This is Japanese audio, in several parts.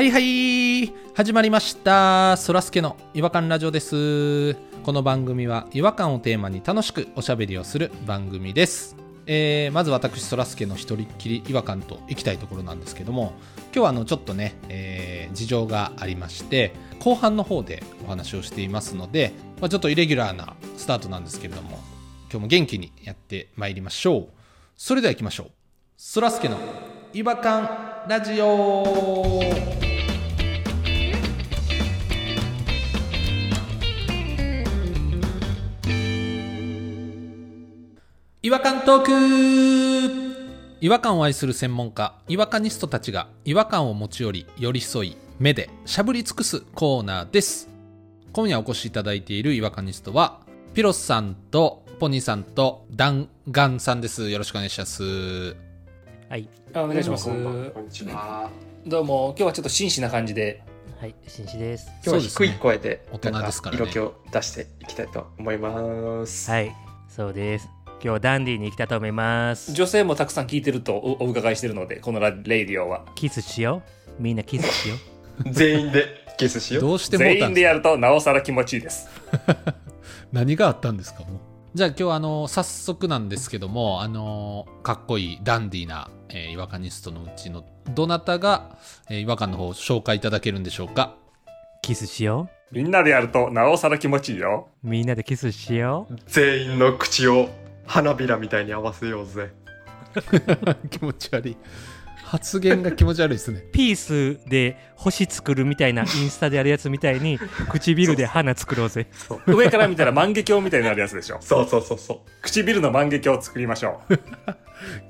はいはい。始まりました。そらすけの違和感ラジオです。この番組は違和感をテーマに楽しくおしゃべりをする番組です。えーまず私そらすけの一人っきり違和感といきたいところなんですけども今日はあのちょっとね、えー事情がありまして後半の方でお話をしていますので、まあ、ちょっとイレギュラーなスタートなんですけれども今日も元気にやってまいりましょう。それでは行きましょう。そらすけの違和感ラジオ。違和感トーク違和感を愛する専門家違和感ニストたちが違和感を持ち寄り寄り添い目でしゃぶり尽くすコーナーです今夜お越しいただいている違和感ニストはピロスさんとポニーさんと弾丸さんですよろしくお願いしますはい。あお願いします。こんにちは。どうも、今日はちょっと真摯な感じで、はい、紳士です。今日は低い声で大人ですから色気を出していきたいと思います。はい、そうです。今日はダンディーに行きたいと思います。女性もたくさん聞いてるとおお伺いしてるので、このラレイディオは。キスしよう？みんなキスしよ 全員でキスしよう？どうしてもう全員でやるとなおさら気持ちいいです。何があったんですか？もうじゃあ今日はあの早速なんですけどもあのかっこいいダンディーな、えー違和感ニストのうちのどなたが、えー違和感の方を紹介いただけるんでしょうか？う。キスしよみんなでやるとなおさら気持ちいいよ。う。みんなでキスしよう？全員の口を花びらみたいに合わせようぜ。気持ち悪い発言が気持ち悪いですねピースで星作るみたいなインスタでやるやつみたいに 唇で花作ろうぜ。上から見たら万華鏡みたいになるやつでしょ。そうそうそうそ唇の万華鏡を作りましょう。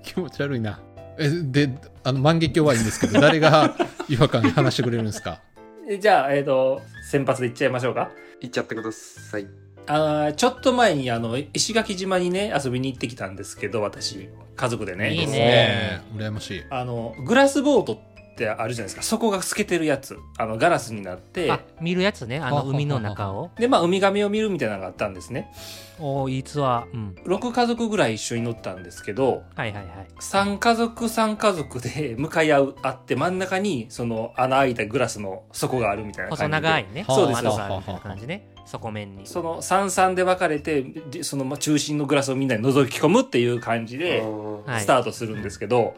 気持ち悪いなえであの万華鏡はいいんですけど誰が違和感話してくれるんですか？えじゃあ、えっ、と、先発でいっちゃいましょうか。う。いっちゃってください。あーちょっと前にあの石垣島にね遊びに行ってきたんですけど私家族でねいいね羨ましいあのグラスボートってあるじゃないですか底が透けてるやつあのガラスになってあ、見るやつね。あの海の中を。でまあウミガメを見るみたいなのがあったんですねおーいいツアー。うん。6家族ぐらい一緒に乗ったんですけどはいはいはい。3家族3家族で 向かい合うあって真ん中にその穴開いたグラスの底があるみたいな細感じで長いね。そうです窓があるみたいな感じね。底面に。その三々で分かれてでそのまあ中心のグラスをみんなに覗き込むっていう感じではい。スタートするんですけど、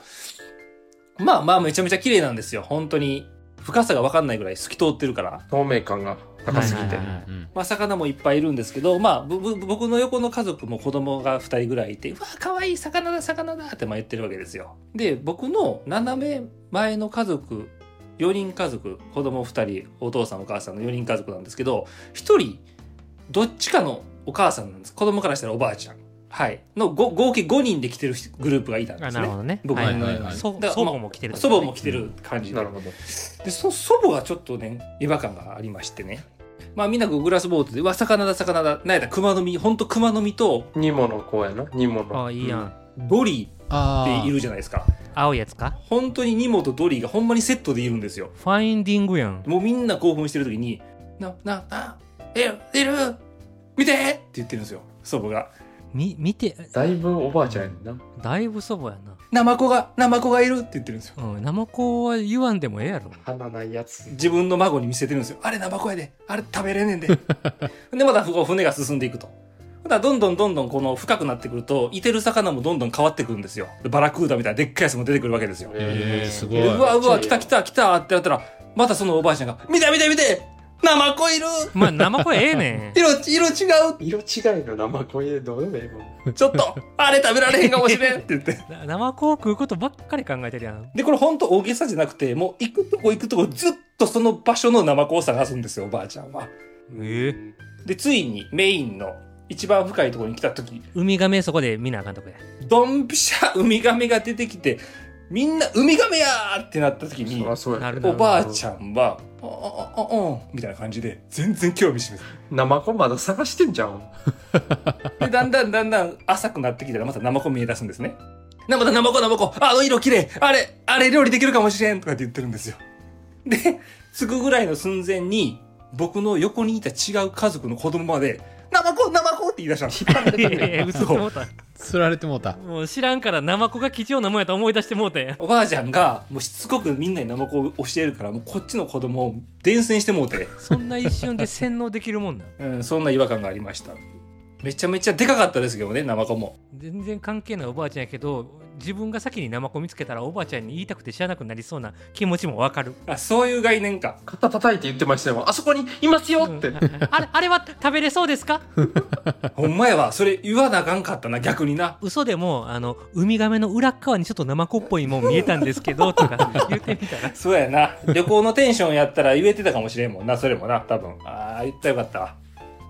まあまあめちゃめちゃ綺麗なんですよ。本当に深さが分かんないぐらい透き通ってるから。透明感が高すぎて。まあ、魚もいっぱいいるんですけど、まあ、ぶぶ僕の横の家族も子供が2人ぐらいいて、うわ、可愛い魚だ、魚だってまあ言ってるわけですよ。で、僕の斜め前の家族、4人家族、子供2人、お父さんお母さんの4人家族なんですけど、1人、どっちかのお母さんなんです。子供からしたらおばあちゃん。はい。のご合計5人で来てるグループがいたんですねあなるほ。どね。僕はいはいはいはいそだから祖母も来てる、祖母も来てる感じで。なるほど。でそ祖母がちょっとね違和感がありましてねまあみんなこうグラスボートで「うわ魚だ魚だ」なんやったら熊の実ほんと熊の実とニモの子やな。ニモの。あいいやん。ドリあーっていーるじゃないですか青いやつか？本当にニモとドリーがほんまにセットでいるんですよファインディングやん。もうみんな興奮してる時に「なななえるいる？見て!」って言ってるんですよ祖母がみ、見て、だいぶおばあちゃんやんな。だいぶ祖母やな。「ナマコがナマコがいる!」って言ってるんですようん、ナマコは言わんでもええやろ。花ないやつ。自分の孫に見せてるんですよ。あれナマコやで。あれ食べれねえんで。で、またこう船が進んでいくと。どんどんどんどんこの深くなってくると、いてる魚もどんどん変わってくるんですよ。でバラクーダみたいなでっかいやつも出てくるわけですよ。えーすごいでうわうわ、来た来た来たってなったら、またそのおばあちゃんが、見て見て見てナマコいるまあ、ナマコええねん。色、色違色違いの生声どうでもええもん。うちょっとあれ食べられへんかもしれん って言って。なナマコを食うことばっかり考えてるやん。で、これ本当大げさじゃなくて、もう行くとこ行くとこずっとその場所のナマコを探すんですよ、おばあちゃんは。えで、ついにメインの一番深いところに来た時、ウミガメそこで見なあかんとこや。ドンピシャウミガメが出てきて、みんなウミガメやーってなった時におばあちゃんは、あああああみたいな感じで、全然興味示す。生子まだ探してんじゃん。で、だんだんだんだん浅くなってきたらまたナマコ見え出すんですね。な、またナマコナマコあの色綺麗あれあれ料理できるかもしれんとかって言ってるんですよ。で、着くぐらいの寸前に、僕の横にいた違う家族の子供まで、ナマコナマコって言い出したんです。いやいや、嘘って思った。釣られてもうた。もう知らんからナマコが貴重なもんやと思い出してもうておばあちゃんがもうしつこくみんなにナマコを教えるからもうこっちの子供を伝染してもうて、そんな一瞬で洗脳できるもんなうん、そんな違和感がありました。めちゃめちゃでかかったですけどねナマコも。全然関係ないおばあちゃんやけど自分が先にナマコ見つけたらおばあちゃんに言いたくて知らなくなりそうな気持ちもわかる、あそういう概念か。肩叩いて言ってましたよ。あそこにいますよって。うんあれあれは食べれそうですか？ほんまやわ。それ言わなあかんかったな逆にな。嘘でもあのウミガメの裏っ側にちょっとナマコっぽいもん見えたんですけどとか 言ってみたら。そうやな。旅行のテンションやったら言えてたかもしれんもんなそれもな多分。ああ言ったらよかったわ。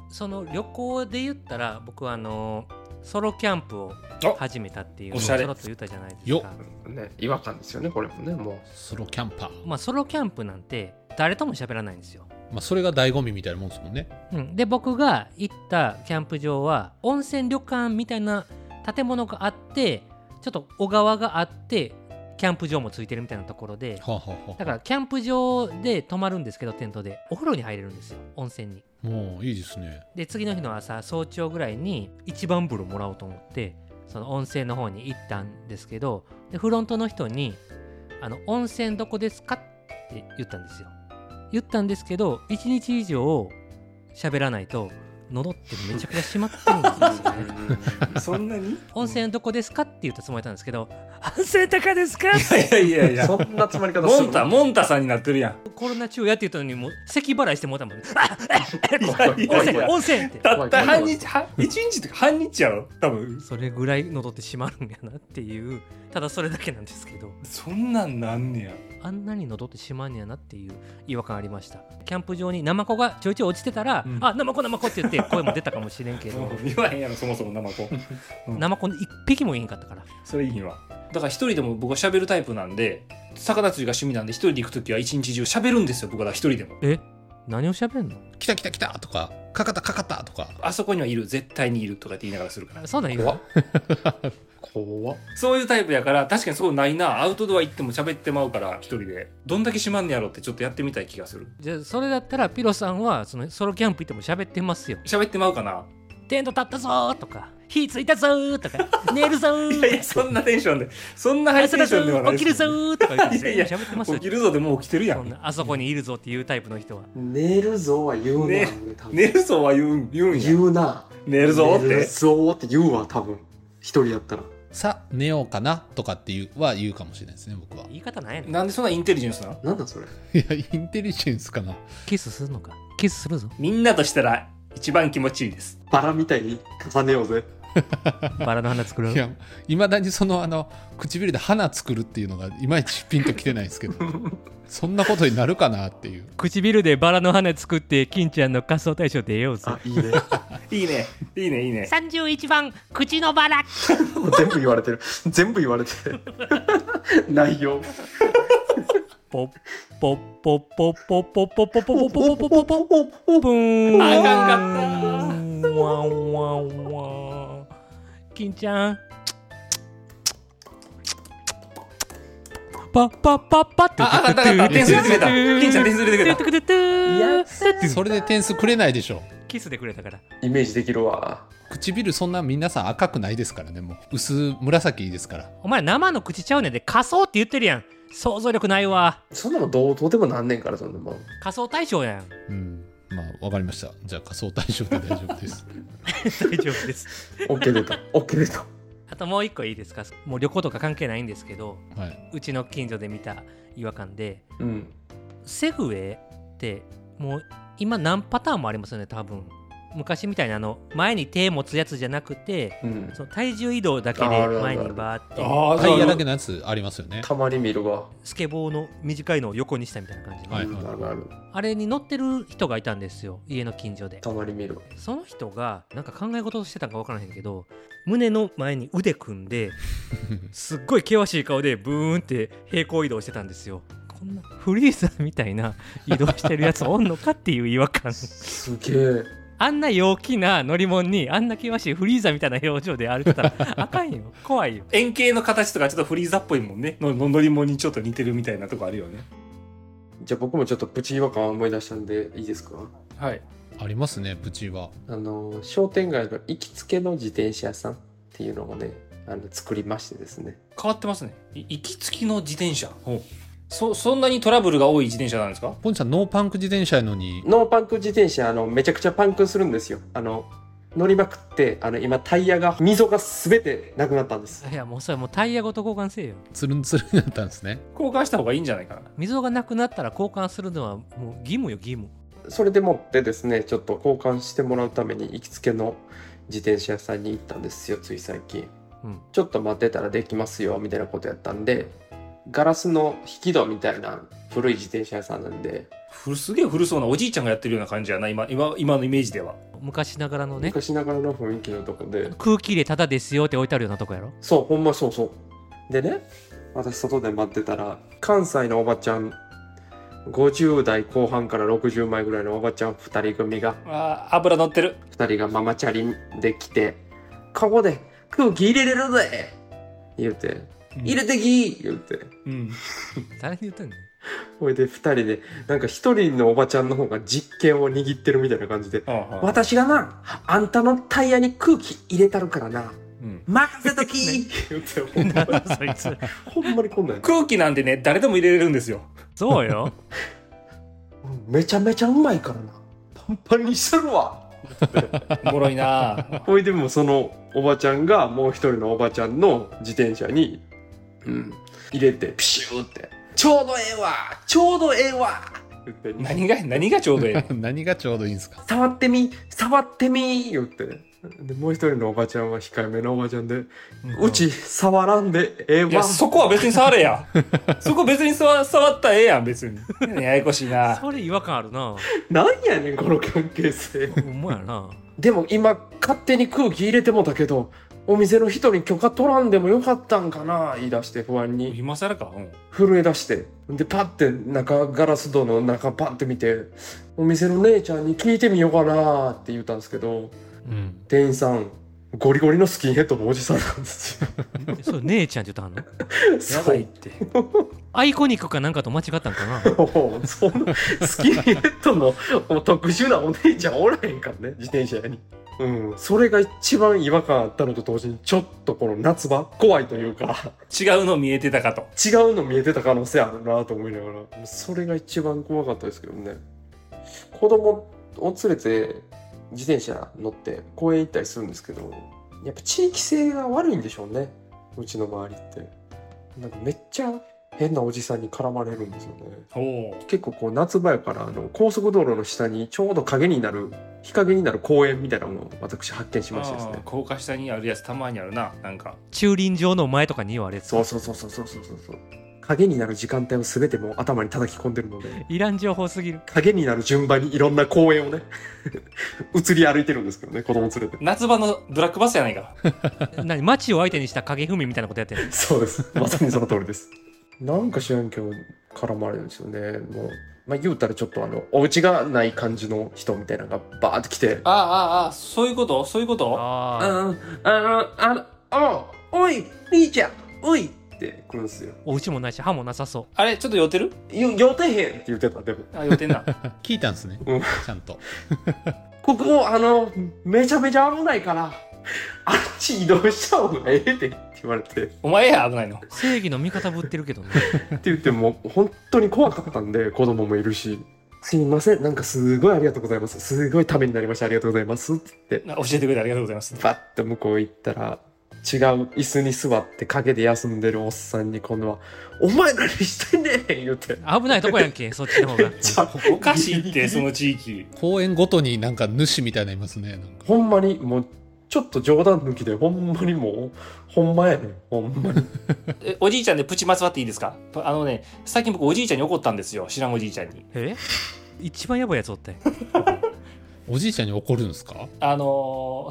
その旅行で言ったら僕はあのソロキャンプをお始めたっていうのをおしゃれ。ちょろっと言ったじゃないですよ。かね、違和感ですよね、これもね、もソロキャンパー。まあソロキャンプなんて誰とも喋らないんですよ。まあそれが醍醐味みたいなもんですもんね。うん、で僕が行ったキャンプ場は温泉旅館みたいな建物があってちょっと小川があってキャンプ場もついてるみたいなところで。はあ、はあはあ、だからキャンプ場で泊まるんですけどテントで。お風呂に入れるんですよ温泉にもういいですねで次の日の朝早朝ぐらいに一番風呂もらおうと思ってその温泉の方に行ったんですけどでフロントの人に「あの温泉どこですか?」って言ったんですよ言ったんですけど1日以上喋らないと喉ってめちゃくちゃ閉まってるんですよね。そんなに？い温泉どこですかって言ったつもりなんですけど温泉高ですか？やいやいやいやそんな詰まり方するモンタモンタさんになってるやん。コロナ中やって言ったのにもう咳払いしてもうたもんね。温泉温泉ってたった半日は一日とか半日やろ多分それぐらい喉って閉まるんやなっていうただそれだけなんですけどそんなんなんねやあんなに喉って閉まんねやなっていう違和感ありましたキャンプ場にナマコがちょいちょい落ちてたら、うんあナマコナマコって言って声も出たかもしれんけど。言わへんやろそもそもナマコ。ナマコ一匹もいへんかったから。それいいわ。だから一人でも僕は喋るタイプなんで魚釣りが趣味なんで一人で行く時は一日中喋るんですよ僕は一人でも。え？何を喋んの？来た来た来た！とかかかったかかった！とか。あそこにはいる。絶対にいる。とかって言いながらするから。あそうなん言怖っ。そういうタイプやから確かにそうないな。アウトドア行っても喋ってまうから一人で。どんだけ閉まんねやろってちょっとやってみたい気がする。じゃあそれだったらピロさんはそのソロキャンプ行っても喋ってますよ。喋ってまうかな。テント立ったぞーとか火ついたぞーとか 寝るぞーいやいやそんなテンションでそんなハイテンションではないー起きるぞーとか言っていやいや喋ってますよ。起きるぞでもう起きてるやん。そんなあそこにいるぞっていうタイプの人は。寝るぞは言うな、ね俺多分寝るぞは言うん言うんや。言うな。寝るぞって。寝るぞって言うわ多分。一人やったらさあ寝ようかなとかっていうは言うかもしれないですね僕は。言い方なんやねんなんでそんなインテリジェンスなんなんだそれ。いやインテリジェンスかな。キスするのか？キスするぞ。みんなとしたら一番気持ちいいです。バラみたいに重ねようぜ バラの花作るいやいまだにそのあの唇で花作るっていうのがいまいちピンときてないですけど。そんなことになるかなっていう。唇でバラの花作って金ちゃんの仮装大賞出ようぜ。あ いいね。いいね。いいねいいね。31番口のバラ。全部言われてる。全部言われてる。内容。ポッポッポッポッポッポッポッポッポッポッポッポッポッポッポッブーンあかんかったワンワンワン金ちゃん。パッパッパッパって。ああかったあかった。点数入れてくれた。金ちゃん点くれた。いやそれで点数くれないでしょ。キスでくれたから。イメージできるわ。唇そんな皆さん赤くないですからねもう。薄紫ですから。お前生の口ちゃうねんで仮装って言ってるやん。想像力ないわ。そんなのどうとでもなんねんからそんなもん。仮装大賞やん。うんまあわかりました。じゃあ仮想対象で大丈夫です。大丈夫です。OK 出た。OK 出た。あともう一個いいですか？もう旅行とか関係ないんですけどはい。うちの近所で見た違和感でうん。セグウェイってもう今何パターンもありますよね多分昔みたいにあの前に手持つやつじゃなくてうん。その体重移動だけでああるある。あ前るにバーってあタイヤだけのやつありますよね。たまに見るわ。スケボーの短いのを横にしたみたいな感じの、はいうんあるある。あれに乗ってる人がいたんですよ家の近所で。たまに見るわ。その人がなんか考え事をしてたんか分からへんけど胸の前に腕組んで すっごい険しい顔でブーンって平行移動してたんですよ。こんなフリーザーみたいな移動してるやつおんのかっていう違和感。すげえあんな陽気な乗り物にあんな険しいフリーザーみたいな表情で歩いてたらあかんよ。怖いよ。円形の形とかちょっとフリーザっぽいもんね。のの乗り物にちょっと似てるみたいなとこあるよね。じゃあ僕もちょっとプチ違和感を思い出したんでいいですか？はい。ありますねプチはあの商店街の行きつけの自転車屋さんっていうのをねあの作りましてですね。変わってますね。い行きつきの自転車。そ、そんなにトラブルが多い自転車なんですか？ポンちゃんノーパンク自転車やのに。ノーパンク自転車あのめちゃくちゃパンクするんですよ。あの乗りまくってあの今タイヤが溝が全てなくなったんです。いやもうそれもうタイヤごと交換せえよ。つるんつるになったんですね。交換した方がいいんじゃないかな。溝がなくなったら交換するのはもう義務よ義務。それでもってですねちょっと交換してもらうために行きつけの自転車屋さんに行ったんですよつい最近。うん。ちょっと待ってたらできますよみたいなことやったんでガラスの引き戸みたいな古い自転車屋さんなんで古すげえ古そうなおじいちゃんがやってるような感じやな、今、今、今のイメージでは。昔ながらのね昔ながらの雰囲気のとこで空気入れただですよって置いてあるようなとこやろ？そうほんまそうそうでね私外で待ってたら関西のおばちゃん50代後半から60前ぐらいのおばちゃん2人組があー油乗ってる。2人がママチャリで来て「ここで空気入れれるぜ!」言うて「入れてき!」言うて。うん。誰に言ってんのほいで2人でなんか1人のおばちゃんの方が実験を握ってるみたいな感じでああ「私がなあんたのタイヤに空気入れたるからな。うん。任せとき!」言うてほんまそいつほんまにこんなんや。空気なんてね、誰でも入れれるんですよ。そうよ。めちゃめちゃうまいからな。パンパンにしてるわ。おもろいな。ほいでもそのおばちゃんがもう一人のおばちゃんの自転車に、うん、入れてピシューって「ちょうどええわ。ちょうどええわ!」言って。何が、何がちょうどええ 何がちょうどいいんですか？触ってみ触ってみ言って。でもう一人のおばちゃんは控えめなおばちゃんで「うち触らんでええわ。いや、」そこは別に触れや。そこ別に触触ったらええやん、別に。ややこしいな。それ違和感あるな。なんやねんこの関係性。ほんまやな。でも今勝手に空気入れてもたけどお店の人に許可取らんでもよかったんかな言い出して不安に今更か。うん。震え出してでパッて中ガラス戸の中パッて見てお店の姉ちゃんに聞いてみようかなって言ったんですけどうん店員さんゴリゴリのスキンヘッドのおじさんなんですよそれ姉ちゃんって言ったの？やばいって。アイコニックかなんかと間違ったんかな？そうそんなスキンヘッドの特殊なお姉ちゃんおらへんからね自転車屋に。うん、それが一番違和感あったのと同時にちょっとこの夏場怖いというか。違うの見えてたかと。違うの見えてた可能性あるなと思いながらそれが一番怖かったですけどね。子供を連れて自転車乗って公園行ったりするんですけどやっぱ地域性が悪いんでしょうね。うちの周りって。なんかめっちゃ変なおじさんに絡まれるんですよね。おお。結構こう夏場やからあの高速道路の下にちょうど影になる日陰になる公園みたいなものを私発見しましてですね。高架下にあるやつたまにあるな。なんか。駐輪場の前とかに言われてそうそうそうそうそうそうそう。影になる時間帯を全てもう頭に叩き込んでるので。いらん情報すぎる。影になる順番にいろんな公園をね 移り歩いてるんですけどね子供連れて。夏場のブラックバスやないか。何街を相手にした影踏みみたいなことやってるそうです。まさにその通りですなんか知らんけど絡まれるんですよね。もうまあ言うたらちょっとあのお家がない感じの人みたいなのがバーって来て。ああ、ああ、そういうこと？そういうこと？ああああのあおい兄ちゃんおいって来るんですよ。お家もないし歯もなさそあれちょっと酔ってる？よ予定へんって言ってたでも。あ、酔ってんな。聞いたんですね。うん。ちゃんと。ここあのめちゃめちゃ危ないからあっち移動した方がええでって言われてってお前や、危ないの。う正義の味方ぶってるけどね言っても本当に怖かったんで子供もいるしすいませんなんかすごいありがとうございますすごいためになりましたありがとうございますって言ってな教えてくれてありがとうございます。バッと向こう行ったら違う椅子に座って陰で休んでるおっさんに今度は「お前何してんねん!」言って危ないとこやんけそっちの方が おかしいって、その地域。公園ごとになんか主みたいなのいますねなんかほんまにもうちょっと冗談抜きでほんまにもうほんまやねんほんまに え、おじいちゃんでプチまつわっていいですか？あのね、最近僕おじいちゃんに怒ったんですよ。知らんおじいちゃんに。え？一番やばいやつおったよ おじいちゃんに怒るんですか？あの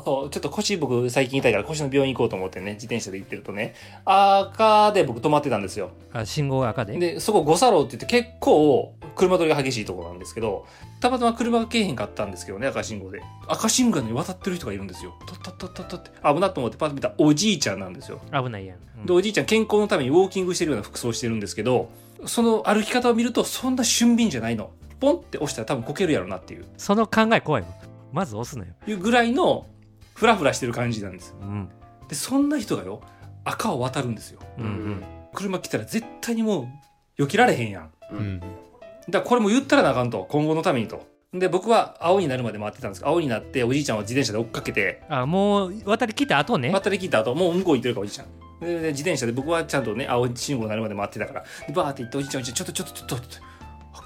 ーそう、ちょっと腰僕最近痛いから腰の病院行こうと思ってね、自転車で行ってるとね、赤で僕止まってたんですよ。あ信号が赤で？で、そこ五差路って言って結構車通りが激しいところなんですけど、たまたま車がけえへんかったんですけどね、赤信号で。赤信号に渡ってる人がいるんですよ。とったったったって。危なと思ってパッと見たらおじいちゃんなんですよ。危ないやん、うんで、おじいちゃん健康のためにウォーキングしてるような服装してるんですけど、その歩き方を見るとそんな俊敏じゃないの。ポンって押したら多分こけるやろなっていう。その考え怖いわまず押すなよ。いうぐらいのフラフラしてる感じなんです。うん。でそんな人がよ赤を渡るんですよ。うんうん。車来たら絶対にもう避けられへんやん。うん。うんだからこれも言ったらなあかんと。今後のためにと。で僕は青になるまで待ってたんですけど青になっておじいちゃんは自転車で追っかけて。あもう渡り切った後ね。またで聞いた後もう向こう行ってるからおじいちゃん。でで自転車で僕はちゃんとね青信号になるまで待ってたから。でバーって行っておじいちゃんおじいちゃんちょっとちょっとちょっと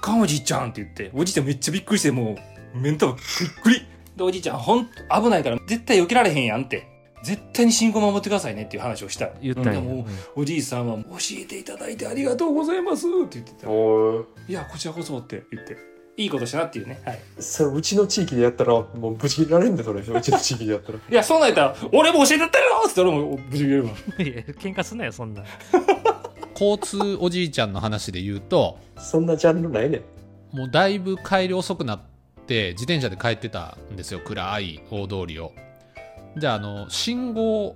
かんおじいちゃんって言っておじいちゃんめっちゃびっくりしてもう目ん玉びっくりでおじいちゃんほんと危ないから絶対避けられへんやんって。絶対に信号守ってくださいねっていう話をした。言ったんや、でもおじいさんは「教えていただいてありがとうございます」って言ってた。いやこちらこそって言って。いいことしたなっていうね。はい。それうちの地域でやったらもうぶち切られんでそれ。うちの地域でやったら。いやそうなんやったら俺も教えてったよって俺も無事言えるわ。いや喧嘩すんなよそんな 交通おじいちゃんの話で言うとそんなジャンルないね。んもうだいぶ帰り遅くなって自転車で帰ってたんですよ。暗い大通りを。じゃああの信号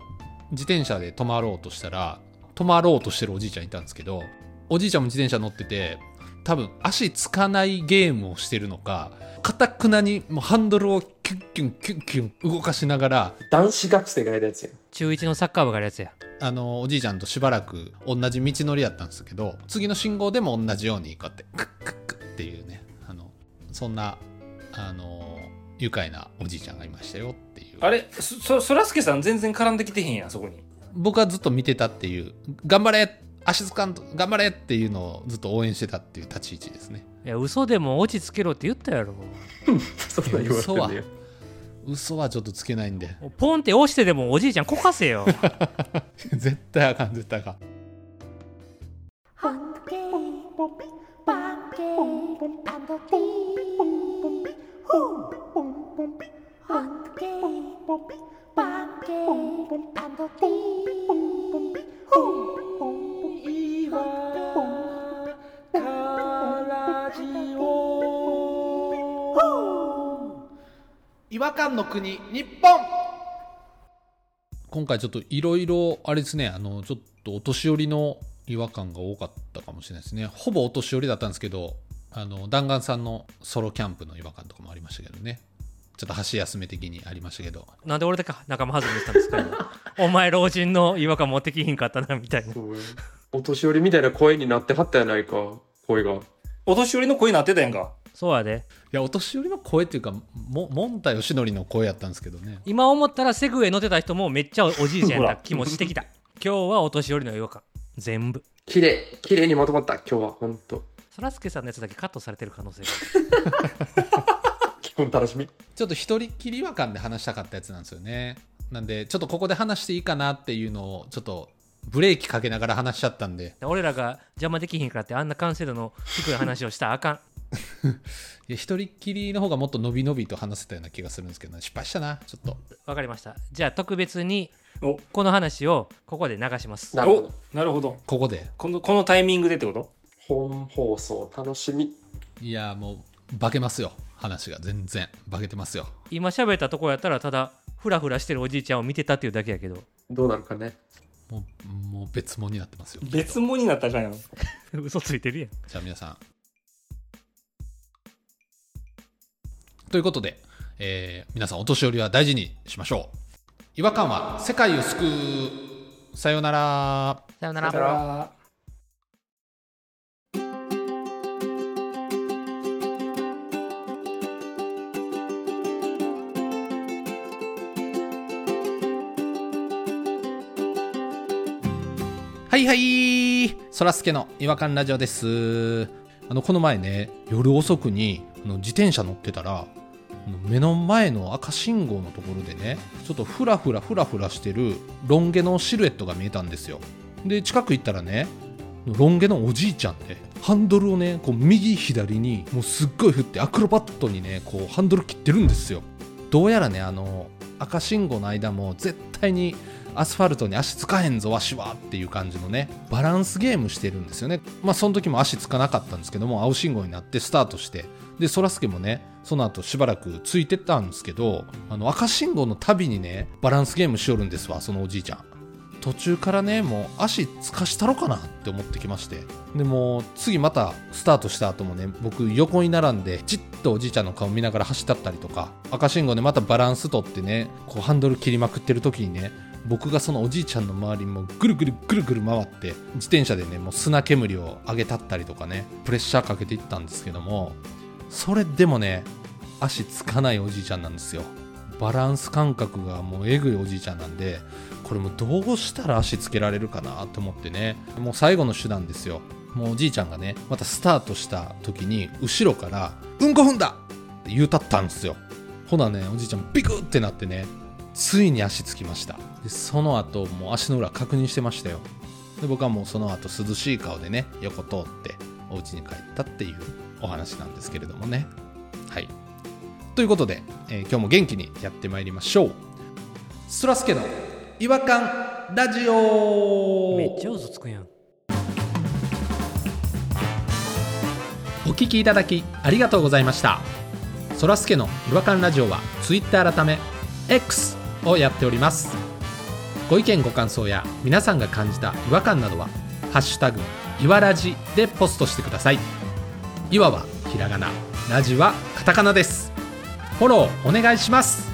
自転車で止まろうとしたら止まろうとしてるおじいちゃんいたんですけどおじいちゃんも自転車乗ってて多分足つかないゲームをしてるのかかたくなにもうハンドルをキュッキュンキュッキュン動かしながら男子学生がやるやつやん。中1のサッカー部がやるやつや。あのおじいちゃんとしばらく同じ道のりやったんですけど次の信号でも同じようにこうやってクックックッっていうねあのそんなあの愉快なおじいちゃんがいましたよっていう。あれそそそらすけさん全然絡んできてへんやんそこに。僕はずっと見てたっていう頑張れ足つかんと頑張れっていうのをずっと応援してたっていう立ち位置ですね。いや嘘でも落ち着けろって言ったやろ。そんなん言われてんねや嘘はちょっとつけないんで。ポンって押してでもおじいちゃんこかせよ。絶対あかん絶対あかん違和感の国日本。今回ちょっといろいろあれですねあのちょっとお年寄りの違和感が多かったかもしれないですね。ほぼお年寄りだったんですけどあの弾丸さんのソロキャンプの違和感とかもありましたけどね。ちょっと箸休め的にありましたけど。なんで俺だけ仲間外れにしたんですか？今 お前老人の違和感持ってきひんかったなみたいな。お年寄りみたいな声になってはったやないか声が。お年寄りの声になってたやんかそうやで。いやお年寄りの声っていうかもモンタヨシノリの声やったんですけどね。今思ったらセグウェイ乗ってた人もめっちゃおじいちゃんやった気もしてきた。今日はお年寄りの違和感。全部。綺麗綺麗にまとまった今日はほんと。そらすけさんのやつだけカットされてる可能性が。基本楽しみ。ちょっと一人っきり違和感で話したかったやつなんですよね。なんでちょっとここで話していいかなっていうのをちょっとブレーキかけながら話しちゃったんで。俺らが邪魔できひんからってあんな完成度の低い話をしたらあかん いや一人っきりの方がもっと伸び伸びと話せたような気がするんですけど、ね、失敗したなちょっと。わかりました。じゃあ特別にお。この話をここで流します。おなるほど。なるほど。ここで。このこのタイミングでってこと？本放送楽しみ。いやもう化けますよ。話が全然。化けてますよ。今喋ったとこやったらただフラフラしてるおじいちゃんを見てたっていうだけやけど。どうなるかね。もうもう別物になってますよ。別物になったじゃんよ 嘘ついてるやん。じゃあ皆さんということで、えー皆さんお年寄りは大事にしましょう。違和感は世界を救う。さようなら。さよなだから。らはいはい。そらすけの違和感ラジオです。あのこの前ね夜遅くにあの自転車乗ってたら目の前の赤信号のところでねちょっとフラフラフラフラしてるロン毛のシルエットが見えたんですよ。で近く行ったらねロン毛のおじいちゃんでハンドルをねこう右左にもうすっごい振ってアクロバットにねこうハンドル切ってるんですよ。どうやらねあの赤信号の間も絶対にアスファルトに足つかへんぞわしはっていう感じのねバランスゲームしてるんですよね。まあその時も足つかなかったんですけども青信号になってスタートしてでそらすけもねその後しばらくついてったんですけどあの赤信号のたびにねバランスゲームしよるんですわそのおじいちゃん。途中からねもう足つかしたろかなって思ってきまして。でもう次またスタートした後もね僕横に並んでじっとおじいちゃんの顔見ながら走ったったりとか赤信号でまたバランス取ってねこうハンドル切りまくってる時にね僕がそのおじいちゃんの周りもぐるぐるぐるぐる回って自転車でねもう砂煙を上げたったりとかねプレッシャーかけていったんですけどもそれでもね足つかないおじいちゃんなんですよ。バランス感覚がもうえぐいおじいちゃんなんでこれもうどうしたら足つけられるかなと思ってね。もう最後の手段ですよ。もうおじいちゃんがねまたスタートした時に後ろから「うんこ踏んだ!」って言うたったんですよ。ほなねおじいちゃんビクってなってねついに足つきました。でその後もう足の裏確認してましたよ。で僕はもうその後涼しい顔でね横通ってお家に帰ったっていうお話なんですけれどもね。はい。ということで、えー今日も元気にやってまいりましょう。そらすけの違和感ラジオ。めっちゃ嘘つくやん。お聞きいただきありがとうございました。そらすけの違和感ラジオは Twitter 改め X をやっております。ご意見ご感想や皆さんが感じた違和感などは「ハッシュタグいわらじ」でポストしてくださいいわはひらがな。ラジはカタカナです。フォローお願いします。